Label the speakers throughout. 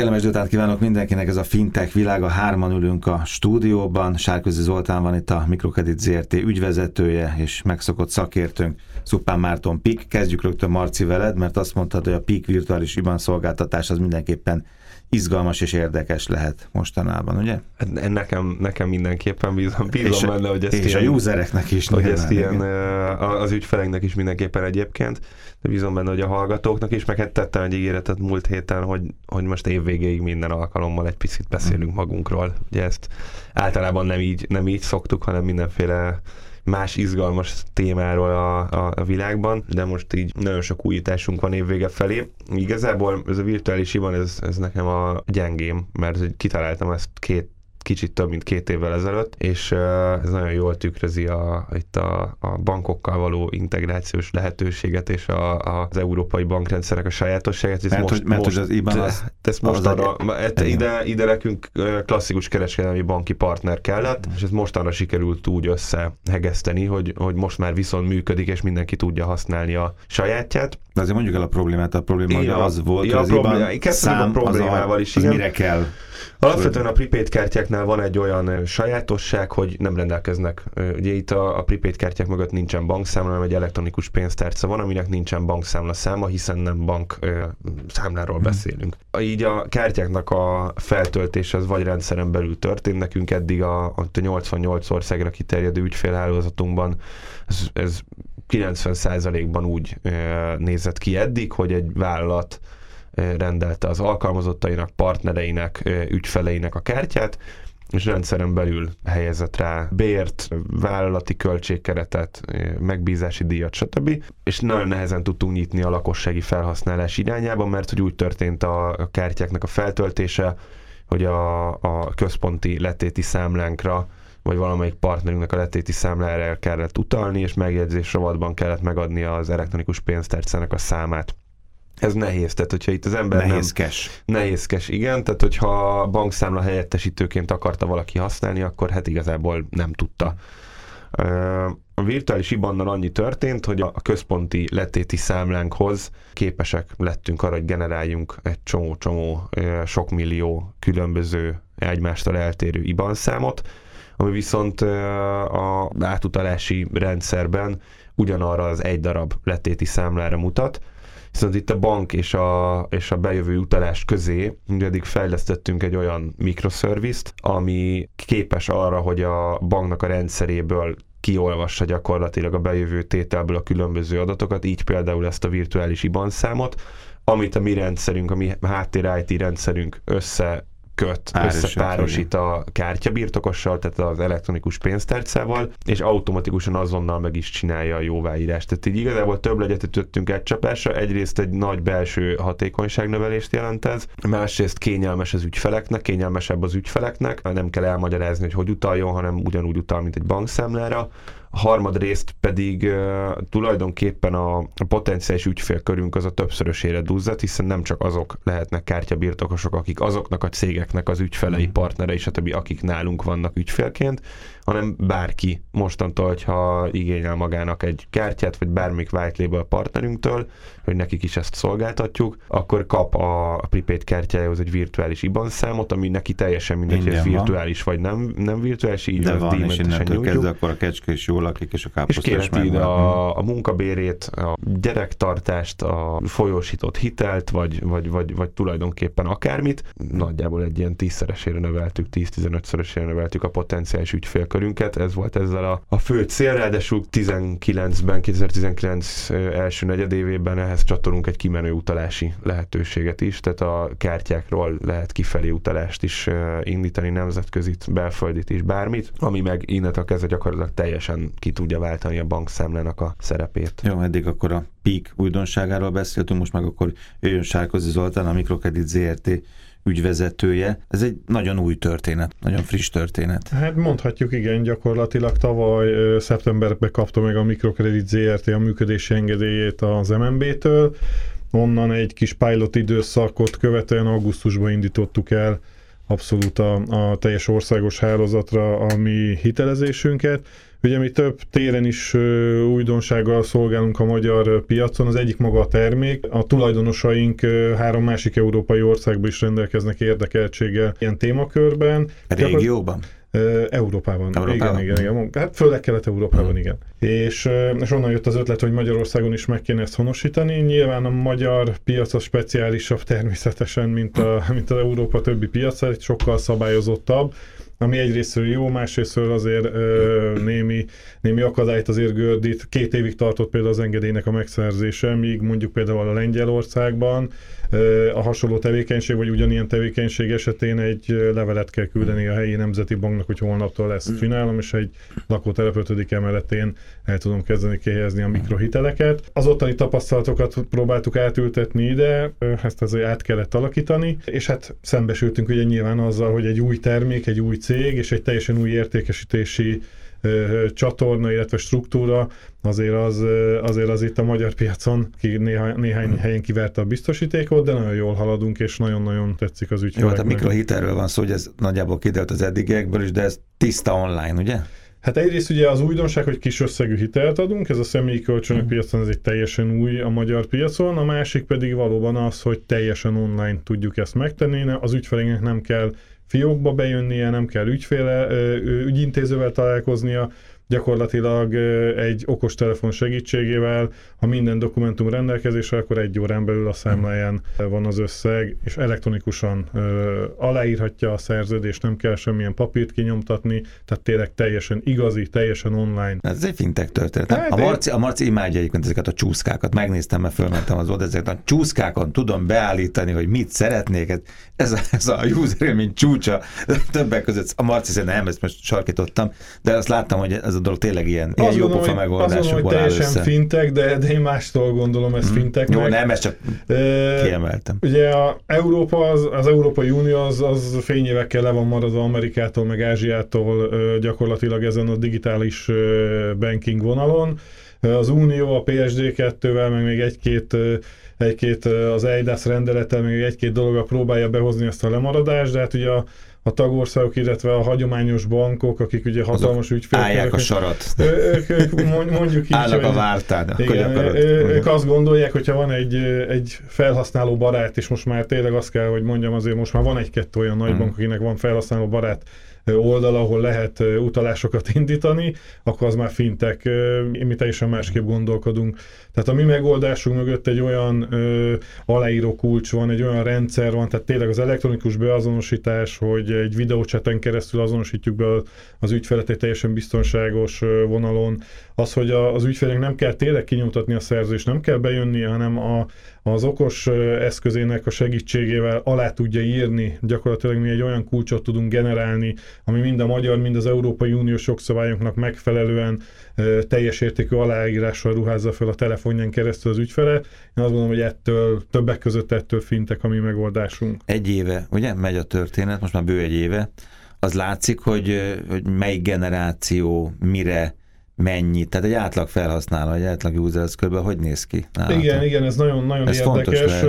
Speaker 1: Kellemes délután kívánok mindenkinek, ez a fintech világa. Hárman ülünk a stúdióban. Sárközi Zoltán van itt a Mikrokredit ZRT ügyvezetője és megszokott szakértőnk, Szupán Márton Pik. Kezdjük rögtön Marci veled, mert azt mondtad, hogy a Pik virtuális IBAN szolgáltatás az mindenképpen izgalmas és érdekes lehet mostanában, ugye?
Speaker 2: Hát nekem, nekem mindenképpen bízom, bízom
Speaker 1: és,
Speaker 2: benne, hogy ezt
Speaker 1: és
Speaker 2: ilyen,
Speaker 1: a usereknek is.
Speaker 2: hogy ezt ilyen, az ügyfeleinknek is mindenképpen egyébként, de bízom benne, hogy a hallgatóknak is, meg hát tettem egy ígéretet múlt héten, hogy, hogy most évvégéig minden alkalommal egy picit beszélünk magunkról. Ugye ezt általában nem így, nem így szoktuk, hanem mindenféle más izgalmas témáról a, a, a világban, de most így nagyon sok újításunk van évvége felé. Igazából ez a virtuális IBAN, ez, ez nekem a gyengém, mert kitaláltam ezt két kicsit több, mint két évvel ezelőtt, és ez nagyon jól tükrözi a, itt a, a bankokkal való integrációs lehetőséget és a, a, az európai bankrendszerek a sajátosságát.
Speaker 1: Mert,
Speaker 2: most,
Speaker 1: hogy, mert
Speaker 2: most,
Speaker 1: az IBAN az,
Speaker 2: ez most
Speaker 1: az
Speaker 2: arra,
Speaker 1: egy,
Speaker 2: ide, ide nekünk klasszikus kereskedelmi banki partner kellett, és ez mostanra sikerült úgy összehegeszteni, hogy, hogy most már viszont működik, és mindenki tudja használni a sajátját.
Speaker 1: De azért mondjuk el a problémát, a probléma
Speaker 2: Ja,
Speaker 1: az volt,
Speaker 2: ja,
Speaker 1: hogy az
Speaker 2: probléma-
Speaker 1: IBAN
Speaker 2: kezdtem a
Speaker 1: szám
Speaker 2: problémával
Speaker 1: az,
Speaker 2: is,
Speaker 1: az
Speaker 2: igen.
Speaker 1: mire kell.
Speaker 2: Alapvetően a prepaid kártyáknál van egy olyan sajátosság, hogy nem rendelkeznek. Ugye itt a, a prepaid kártyák mögött nincsen bankszámla, hanem egy elektronikus pénztárca van, aminek nincsen bankszámla száma, hiszen nem bank ö, számláról beszélünk. Így a kártyáknak a feltöltése az vagy rendszeren belül történt, nekünk eddig a, a 88 országra kiterjedő ügyfélhálózatunkban ez, ez 90%-ban úgy ö, nézett ki eddig, hogy egy vállalat rendelte az alkalmazottainak, partnereinek, ügyfeleinek a kártyát, és rendszeren belül helyezett rá bért, vállalati költségkeretet, megbízási díjat, stb. És nagyon nehezen tudtunk nyitni a lakossági felhasználás irányába, mert hogy úgy történt a kártyáknak a feltöltése, hogy a, a központi letéti számlánkra vagy valamelyik partnerünknek a letéti számlára el kellett utalni, és megjegyzés rovatban kellett megadni az elektronikus pénztárcának a számát. Ez nehéz, tehát hogyha itt az ember
Speaker 1: Nehézkes.
Speaker 2: nem... Nehézkes, igen, tehát hogyha bankszámla helyettesítőként akarta valaki használni, akkor hát igazából nem tudta. A virtuális IBAN-nal annyi történt, hogy a központi letéti számlánkhoz képesek lettünk arra, hogy generáljunk egy csomó-csomó, sok millió különböző egymástól eltérő IBAN számot, ami viszont a átutalási rendszerben ugyanarra az egy darab letéti számlára mutat, Viszont itt a bank és a, és a bejövő utalás közé eddig fejlesztettünk egy olyan mikroszervizt, ami képes arra, hogy a banknak a rendszeréből kiolvassa gyakorlatilag a bejövő tételből a különböző adatokat, így például ezt a virtuális IBAN számot, amit a mi rendszerünk, a mi háttér IT rendszerünk össze köt,
Speaker 1: Párosít,
Speaker 2: összepárosít a kártyabirtokossal, tehát az elektronikus pénztárcával, és automatikusan azonnal meg is csinálja a jóváírást. Tehát így igazából több legyetet tettünk egy csapásra, egyrészt egy nagy belső hatékonyságnövelést jelent ez, másrészt kényelmes az ügyfeleknek, kényelmesebb az ügyfeleknek, nem kell elmagyarázni, hogy hogy utaljon, hanem ugyanúgy utal, mint egy bankszámlára, a harmadrészt pedig uh, tulajdonképpen a, potenciális ügyfélkörünk az a többszörösére duzzad, hiszen nem csak azok lehetnek kártyabirtokosok, akik azoknak a cégeknek az ügyfelei,
Speaker 1: Mm.
Speaker 2: partnerei, stb., akik nálunk vannak ügyfélként, hanem bárki mostantól, hogyha igényel magának egy kártyát, vagy bármik white label partnerünktől, hogy nekik is ezt szolgáltatjuk, akkor kap a, a prepaid kártyájához egy virtuális IBAN számot, ami neki teljesen mindegy, hogy ez
Speaker 1: van.
Speaker 2: virtuális vagy nem, nem virtuális, így
Speaker 1: De van, és innentől kezdve akkor a kecske is jól lakik, és a káposzta is
Speaker 2: ide a, a munkabérét, a gyerektartást, a folyósított hitelt, vagy, vagy, vagy, vagy tulajdonképpen akármit. Nagyjából egy ilyen tízszeresére növeltük, 10-15-szörösére növeltük a potenciális ügyfélkörünket. Ez volt ezzel a, a fő cél, ráadásul 19-ben, 2019 első negyedévében ehhez csatolunk egy kimenő utalási lehetőséget is, tehát a kártyákról lehet kifelé utalást is indítani, nemzetközit, belföldit is, bármit, ami meg innentől kezdve gyakorlatilag teljesen ki tudja váltani a bankszámlának a szerepét.
Speaker 1: Jó, eddig akkor a PIK újdonságáról beszéltünk, most meg akkor jöjjön Sárkozi Zoltán, a Mikrokredit ZRT ügyvezetője. Ez egy nagyon új történet, nagyon friss történet.
Speaker 3: Hát mondhatjuk, igen, gyakorlatilag tavaly szeptemberben kapta meg a Mikrokredit ZRT a működési engedélyét az MNB-től, onnan egy kis pilot időszakot követően augusztusban indítottuk el abszolút a, a teljes országos hálózatra a mi hitelezésünket. Ugye mi több téren is újdonsággal szolgálunk a magyar piacon. Az egyik maga a termék. A tulajdonosaink három másik európai országban is rendelkeznek érdekeltséggel ilyen témakörben.
Speaker 1: Régióban?
Speaker 3: Európában. Európában. Igen, igen, igen. Hát főleg Kelet-Európában, igen. És, és onnan jött az ötlet, hogy Magyarországon is meg kéne ezt honosítani. Nyilván a magyar piac a speciálisabb természetesen, mint, a, mint az Európa többi piaca, sokkal szabályozottabb ami egyrésztről jó, másrésztről azért ö, némi, némi akadályt azért gördít. Két évig tartott például az engedélynek a megszerzése, míg mondjuk például a Lengyelországban ö, a hasonló tevékenység, vagy ugyanilyen tevékenység esetén egy levelet kell küldeni a helyi nemzeti banknak, hogy holnaptól ezt csinálom, és egy lakótelep 5. emeletén el tudom kezdeni kihelyezni a mikrohiteleket. Az ottani tapasztalatokat próbáltuk átültetni ide, ezt azért át kellett alakítani, és hát szembesültünk ugye nyilván azzal, hogy egy új termék, egy új cég és egy teljesen új értékesítési csatorna, illetve struktúra, azért az, azért az itt a magyar piacon ki, néha, néhány helyen kiverte a biztosítékot, de nagyon jól haladunk, és nagyon-nagyon tetszik az ügyfeleknek.
Speaker 1: Jó, hát a mikrohitelről van szó, hogy ez nagyjából kiderült az eddigiekből is, de ez tiszta online, ugye?
Speaker 3: Hát egyrészt ugye az újdonság, hogy kis összegű hitelt adunk, ez a személyi kölcsönök uh-huh. piacon ez egy teljesen új a magyar piacon, a másik pedig valóban az, hogy teljesen online tudjuk ezt megtenni, az ügyfelének nem kell fiókba bejönnie, nem kell ügyféle, ügyintézővel találkoznia, gyakorlatilag egy okostelefon segítségével, ha minden dokumentum rendelkezésre, akkor egy órán belül a számláján van az összeg, és elektronikusan ö, aláírhatja a szerződést, nem kell semmilyen papírt kinyomtatni, tehát tényleg teljesen igazi, teljesen online.
Speaker 1: Ez egy fintek történet. Hát a, Marci, a Marci imádja egyébként ezeket a csúszkákat. Megnéztem, mert fölmentem az oda, ezeket a csúszkákon tudom beállítani, hogy mit szeretnék. Ez, ez a user élmény csúcsa. Többek között a Marci szerint nem, ezt most sarkítottam, de azt láttam, hogy ez a dolog tényleg ilyen, ilyen jó pofa megoldásokból
Speaker 3: hogy teljesen össze. fintek, de, de én mástól gondolom ez hmm. fintek.
Speaker 1: Jó, nem, ezt csak e, kiemeltem.
Speaker 3: Ugye a Európa, az, az Európai Unió az, az fényévekkel le van maradva Amerikától, meg Ázsiától gyakorlatilag ezen a digitális banking vonalon. Az Unió a PSD2-vel, meg még egy-két egy-két az EIDAS rendelettel, még egy-két dologa próbálja behozni ezt a lemaradást, de hát ugye a a tagországok, illetve a hagyományos bankok, akik ugye hatalmas ügyfélek.
Speaker 1: Állják a sarat.
Speaker 3: Ők, ők mondjuk így,
Speaker 1: Állnak a vártán.
Speaker 3: Igen, ők azt gondolják, hogyha van egy, egy felhasználó barát, és most már tényleg azt kell, hogy mondjam, azért most már van egy-kettő olyan nagy hmm. bank, akinek van felhasználó barát oldal, ahol lehet utalásokat indítani, akkor az már fintek, mi teljesen másképp gondolkodunk. Tehát a mi megoldásunk mögött egy olyan ö, aláíró kulcs van, egy olyan rendszer van, tehát tényleg az elektronikus beazonosítás, hogy egy videócseten keresztül azonosítjuk be az ügyfelet egy teljesen biztonságos vonalon, az, hogy az ügyfelek nem kell tényleg kinyomtatni a szerződést, nem kell bejönni, hanem a, az okos eszközének a segítségével alá tudja írni. Gyakorlatilag mi egy olyan kulcsot tudunk generálni, ami mind a magyar, mind az Európai Uniós jogszabályoknak megfelelően teljes értékű aláírással ruházza fel a telefonján keresztül az ügyfele. Én azt gondolom, hogy ettől, többek között ettől fintek a mi megoldásunk.
Speaker 1: Egy éve, ugye, megy a történet, most már bő egy éve, az látszik, hogy, hogy melyik generáció mire mennyi, tehát egy átlag felhasználó, egy átlag user, az kb. hogy néz ki?
Speaker 3: Nálatok? Igen, igen, ez nagyon, nagyon ez érdekes.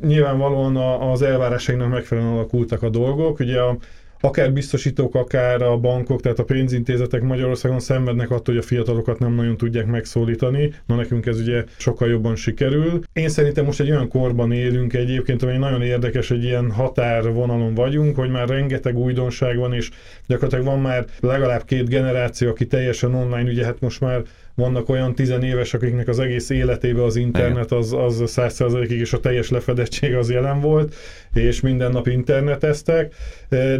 Speaker 3: Nyilvánvalóan az elvárásainknak megfelelően alakultak a dolgok. Ugye a akár biztosítók, akár a bankok, tehát a pénzintézetek Magyarországon szenvednek attól, hogy a fiatalokat nem nagyon tudják megszólítani. Na nekünk ez ugye sokkal jobban sikerül. Én szerintem most egy olyan korban élünk egyébként, ami nagyon érdekes, hogy ilyen határvonalon vagyunk, hogy már rengeteg újdonság van, és gyakorlatilag van már legalább két generáció, aki teljesen online, ugye hát most már vannak olyan tizenéves, akiknek az egész életében az internet az, az 100%-ig és a teljes lefedettség az jelen volt, és minden nap interneteztek,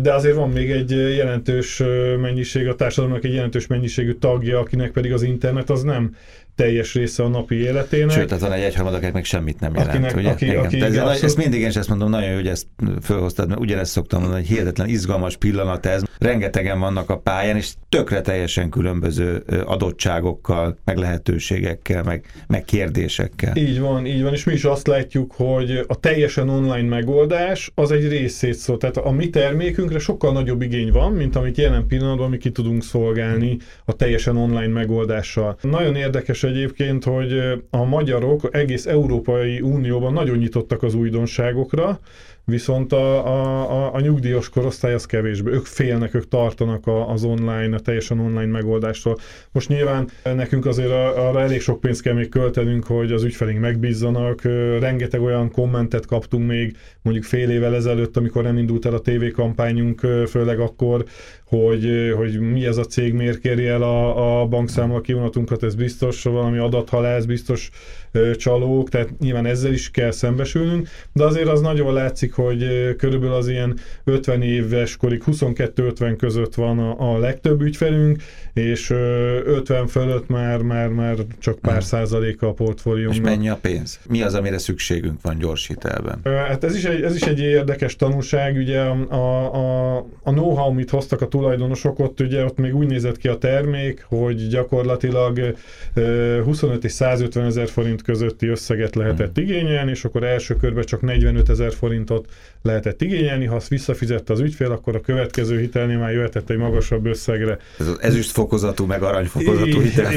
Speaker 3: de azért van még egy jelentős mennyiség, a társadalomnak egy jelentős mennyiségű tagja, akinek pedig az internet az nem teljes része a napi életének.
Speaker 1: Sőt, tehát van egy egyharmad, akinek meg semmit nem jelent. Akinek, ugye? Aki, aki ez, abszolút... ezt mindig én is ezt mondom, nagyon jó, hogy ezt felhoztad, mert ugyanezt szoktam mondani, hogy hihetetlen izgalmas pillanat ez. Rengetegen vannak a pályán, és tökre teljesen különböző adottságokkal, meg lehetőségekkel, meg, meg kérdésekkel.
Speaker 3: Így van, így van, és mi is azt látjuk, hogy a teljesen online megoldás az egy részét szól. Tehát a mi termékünkre sokkal nagyobb igény van, mint amit jelen pillanatban mi ki tudunk szolgálni a teljesen online megoldással. Nagyon érdekes egyébként, hogy a magyarok egész Európai Unióban nagyon nyitottak az újdonságokra, viszont a, a, a, a nyugdíjas korosztály az kevésbé. Ők félnek, ők tartanak a, az online, a teljesen online megoldástól. Most nyilván nekünk azért arra elég sok pénzt kell még költenünk, hogy az ügyfelink megbízzanak. Rengeteg olyan kommentet kaptunk még mondjuk fél évvel ezelőtt, amikor nem indult el a tévékampányunk, főleg akkor, hogy, hogy mi ez a cég, miért kéri el a, a bankszámla kivonatunkat, ez biztos, valami adathalász, biztos csalók, tehát nyilván ezzel is kell szembesülnünk, de azért az nagyon látszik, hogy körülbelül az ilyen 50 éves korig 22-50 között van a, a legtöbb ügyfelünk, és 50 fölött már, már, már csak pár hmm. százaléka a portfóliónak.
Speaker 1: És mennyi a pénz? Mi az, amire szükségünk van gyors hitelben?
Speaker 3: Hát ez is egy, ez is egy érdekes tanulság, ugye a, a, a know-how, amit hoztak a tulajdonosok, ott ugye ott még úgy nézett ki a termék, hogy gyakorlatilag 25 és 150 ezer forint közötti összeget lehetett hmm. igényelni, és akkor első körben csak 45 ezer forintot lehetett igényelni, ha azt visszafizette az ügyfél, akkor a következő hitelnél már jöhetett egy magasabb összegre.
Speaker 1: Ez az ezüst fokozatú, meg aranyfokozatú hitel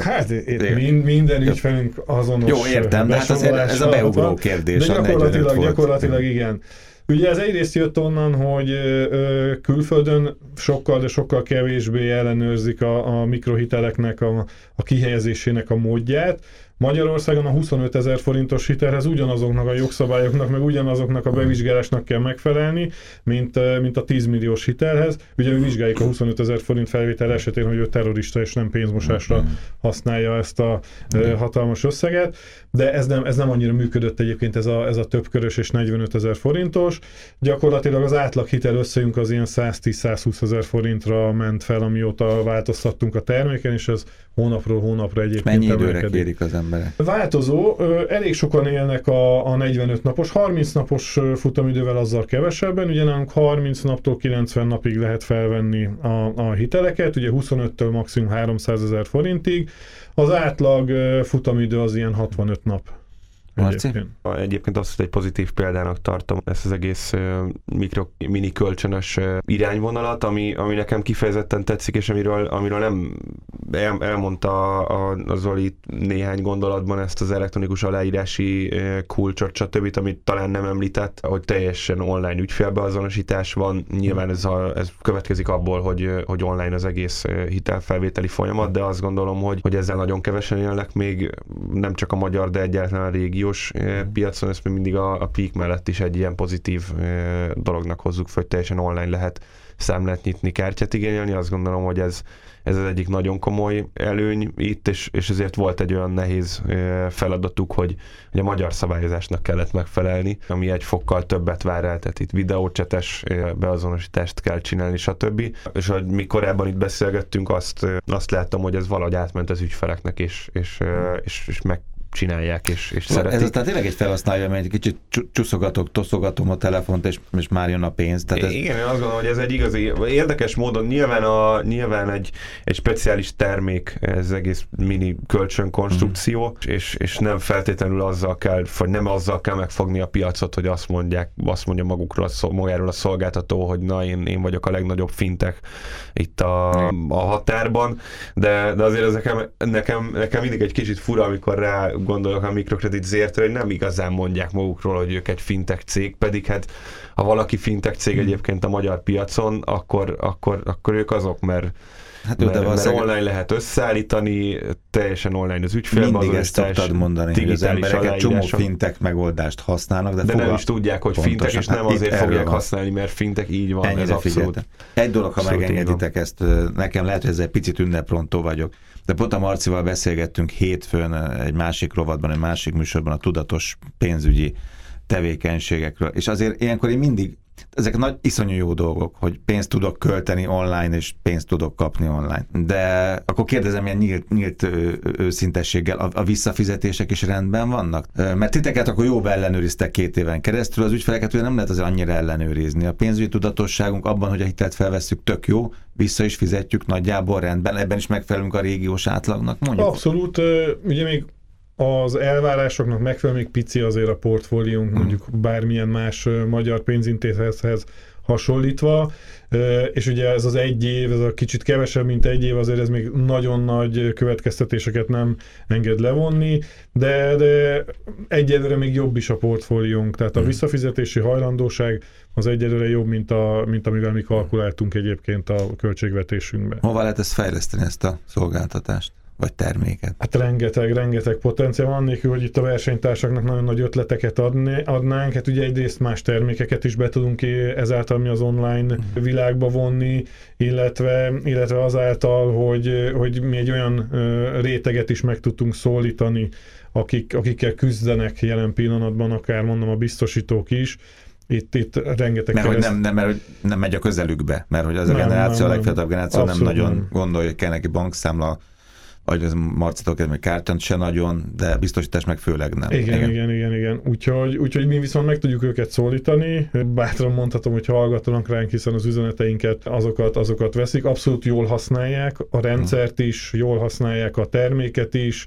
Speaker 3: Hát mind, minden ügyfelünk azonos.
Speaker 1: Jó, értem, de hát azért ez a beugró kérdés.
Speaker 3: De gyakorlatilag, gyakorlatilag igen. Ugye ez egyrészt jött onnan, hogy ö, külföldön sokkal, de sokkal kevésbé ellenőrzik a, a mikrohiteleknek a, a kihelyezésének a módját. Magyarországon a 25 ezer forintos hitelhez ugyanazoknak a jogszabályoknak, meg ugyanazoknak a bevizsgálásnak kell megfelelni, mint, mint a 10 milliós hitelhez. Ugye mi vizsgáljuk a 25 ezer forint felvétel esetén, hogy ő terrorista és nem pénzmosásra használja ezt a hatalmas összeget, de ez nem, ez nem annyira működött egyébként ez a, ez a többkörös és 45 ezer forintos. Gyakorlatilag az átlag hitel összejünk az ilyen 110-120 ezer forintra ment fel, amióta változtattunk a terméken, és ez hónapról hónapra egyébként
Speaker 1: Mennyi időre kérik az emberek?
Speaker 3: Változó, elég sokan élnek a, a 45 napos, 30 napos futamidővel azzal kevesebben, ugye nálunk 30 naptól 90 napig lehet felvenni a, a hiteleket, ugye 25-től maximum 300 ezer forintig, az átlag futamidő az ilyen 65 nap.
Speaker 2: Marci? Egyébként. Egyébként azt, egy pozitív példának tartom ezt az egész mikro, mini kölcsönös irányvonalat, ami, ami nekem kifejezetten tetszik, és amiről, amiről nem el, elmondta a, a Zoli néhány gondolatban ezt az elektronikus aláírási kulcsot, stb., amit talán nem említett, hogy teljesen online ügyfélbeazonosítás van. Nyilván ez, a, ez következik abból, hogy, hogy online az egész hitelfelvételi folyamat, de azt gondolom, hogy, hogy ezzel nagyon kevesen élnek még nem csak a magyar, de egyáltalán a régió régiós eh, piacon, ezt még mindig a, a Peak mellett is egy ilyen pozitív eh, dolognak hozzuk fel, hogy teljesen online lehet számlát nyitni, kártyát igényelni. Azt gondolom, hogy ez, ez az egyik nagyon komoly előny itt, és, és ezért volt egy olyan nehéz eh, feladatuk, hogy, hogy a magyar szabályozásnak kellett megfelelni, ami egy fokkal többet vár el, tehát itt videócsetes beazonosítást kell csinálni, stb. És hogy mi korábban itt beszélgettünk, azt, azt láttam, hogy ez valahogy átment az ügyfeleknek, és, és, és, és meg csinálják és, és szeretik.
Speaker 1: Ez aztán tényleg egy felhasználja, mert egy kicsit csúszogatok, toszogatom a telefont, és, és már jön a pénz.
Speaker 2: Tehát ez... Igen, én azt gondolom, hogy ez egy igazi, érdekes módon nyilván, a, nyilván egy, egy speciális termék, ez egész mini kölcsönkonstrukció, mm. és, és nem feltétlenül azzal kell, vagy nem azzal kell megfogni a piacot, hogy azt mondják, azt mondja magukról, a, magáról a szolgáltató, hogy na, én, én vagyok a legnagyobb fintek itt a, a határban, de, de azért ez nekem, nekem, nekem mindig egy kicsit fura, amikor rá gondolok a mikrokredit zért, hogy nem igazán mondják magukról, hogy ők egy fintech cég, pedig hát ha valaki fintech cég hmm. egyébként a magyar piacon, akkor, akkor, akkor ők azok, mert Hát, mert, de mert online lehet összeállítani, teljesen online az ügyfél.
Speaker 1: Mindig ezt szoktad mondani, hogy az emberek egy csomó fintek megoldást használnak, de,
Speaker 2: de nem is tudják, hogy fintek, és nem hát azért fogják van. használni, mert fintek így van, Ennyire ez abszolút. Figyeltem.
Speaker 1: Egy dolog, ha megengeditek ezt, nekem lehet, hogy ez egy picit ünneprontó vagyok, de pont a Marcival beszélgettünk hétfőn egy másik rovatban, egy másik műsorban a tudatos pénzügyi tevékenységekről. És azért ilyenkor én mindig, ezek nagy, iszonyú jó dolgok, hogy pénzt tudok költeni online, és pénzt tudok kapni online. De akkor kérdezem ilyen nyílt, nyílt őszintességgel, a, a visszafizetések is rendben vannak? Mert titeket akkor jó ellenőriztek két éven keresztül, az ügyfeleket ugye nem lehet azért annyira ellenőrizni. A pénzügyi tudatosságunk abban, hogy a hitelt felveszünk, tök jó, vissza is fizetjük nagyjából rendben, ebben is megfelelünk a régiós átlagnak, mondjuk?
Speaker 3: Abszolút, ugye még az elvárásoknak megfelelően még pici azért a portfóliónk, hmm. mondjuk bármilyen más magyar pénzintézethez hasonlítva, és ugye ez az egy év, ez a kicsit kevesebb, mint egy év, azért ez még nagyon nagy következtetéseket nem enged levonni, de, de egyelőre még jobb is a portfóliónk, tehát a hmm. visszafizetési hajlandóság az egyelőre jobb, mint, a, mint amivel mi kalkuláltunk egyébként a költségvetésünkbe.
Speaker 1: Hova lehet ezt fejleszteni, ezt a szolgáltatást? Vagy terméket?
Speaker 3: Hát rengeteg, rengeteg potenciál van, nélkül, hogy itt a versenytársaknak nagyon nagy ötleteket adni, adnánk. Hát ugye egyrészt más termékeket is be tudunk ezáltal mi az online világba vonni, illetve, illetve azáltal, hogy, hogy mi egy olyan réteget is meg tudtunk szólítani, akik, akikkel küzdenek jelen pillanatban, akár mondom a biztosítók is, itt, itt rengeteg
Speaker 1: mert, kereszt... hogy nem, nem, mert hogy nem megy a közelükbe, mert hogy az a nem, generáció, nem, a legfiatalabb generáció nem nagyon nem. gondolja, hogy kell neki bankszámla, vagy az Marcitól kezdve kártyán se nagyon, de biztosítás meg főleg nem.
Speaker 3: Igen, igen, igen, igen. igen. Úgyhogy, úgyhogy mi viszont meg tudjuk őket szólítani. Bátran mondhatom, hogy hallgatlanak ránk, hiszen az üzeneteinket azokat, azokat veszik. Abszolút jól használják a rendszert is, jól használják a terméket is,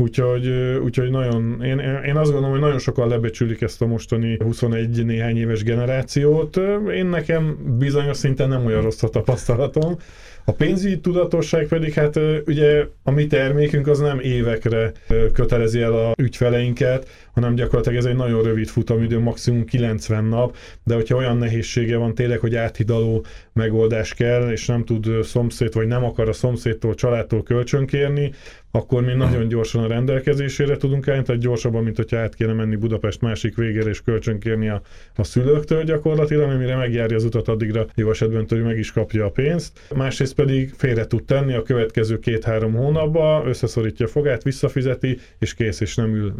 Speaker 3: Úgyhogy, úgyhogy nagyon, én, én azt gondolom, hogy nagyon sokan lebecsülik ezt a mostani 21 néhány éves generációt. Én nekem bizonyos szinten nem olyan rossz a tapasztalatom. A pénzügyi tudatosság pedig hát ugye a mi termékünk az nem évekre kötelezi el a ügyfeleinket, hanem gyakorlatilag ez egy nagyon rövid futamidő, maximum 90 nap, de hogyha olyan nehézsége van tényleg, hogy áthidaló megoldás kell, és nem tud szomszéd, vagy nem akar a szomszédtól, családtól kölcsönkérni, akkor mi nagyon gyorsan a rendelkezésére tudunk állni, tehát gyorsabban, mint hogyha át kéne menni Budapest másik végére és kölcsönkérni a, a szülőktől gyakorlatilag, amire megjárja az utat addigra, jó esetben hogy meg is kapja a pénzt. Másrészt pedig félre tud tenni a következő két-három hónapba, összeszorítja a fogát, visszafizeti, és kész, és nem ül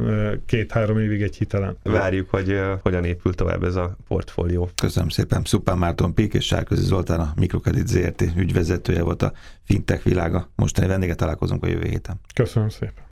Speaker 3: két-három évig egy hitelen.
Speaker 2: Várjuk, hogy uh, hogyan épül tovább ez a portfólió.
Speaker 1: Köszönöm szépen. Szupán Márton Pik és Sárközi Zoltán, a Mikrokredit ZRT ügyvezetője volt a fintech világa. Mostani vendége találkozunk a jövő héten.
Speaker 3: Köszönöm szépen.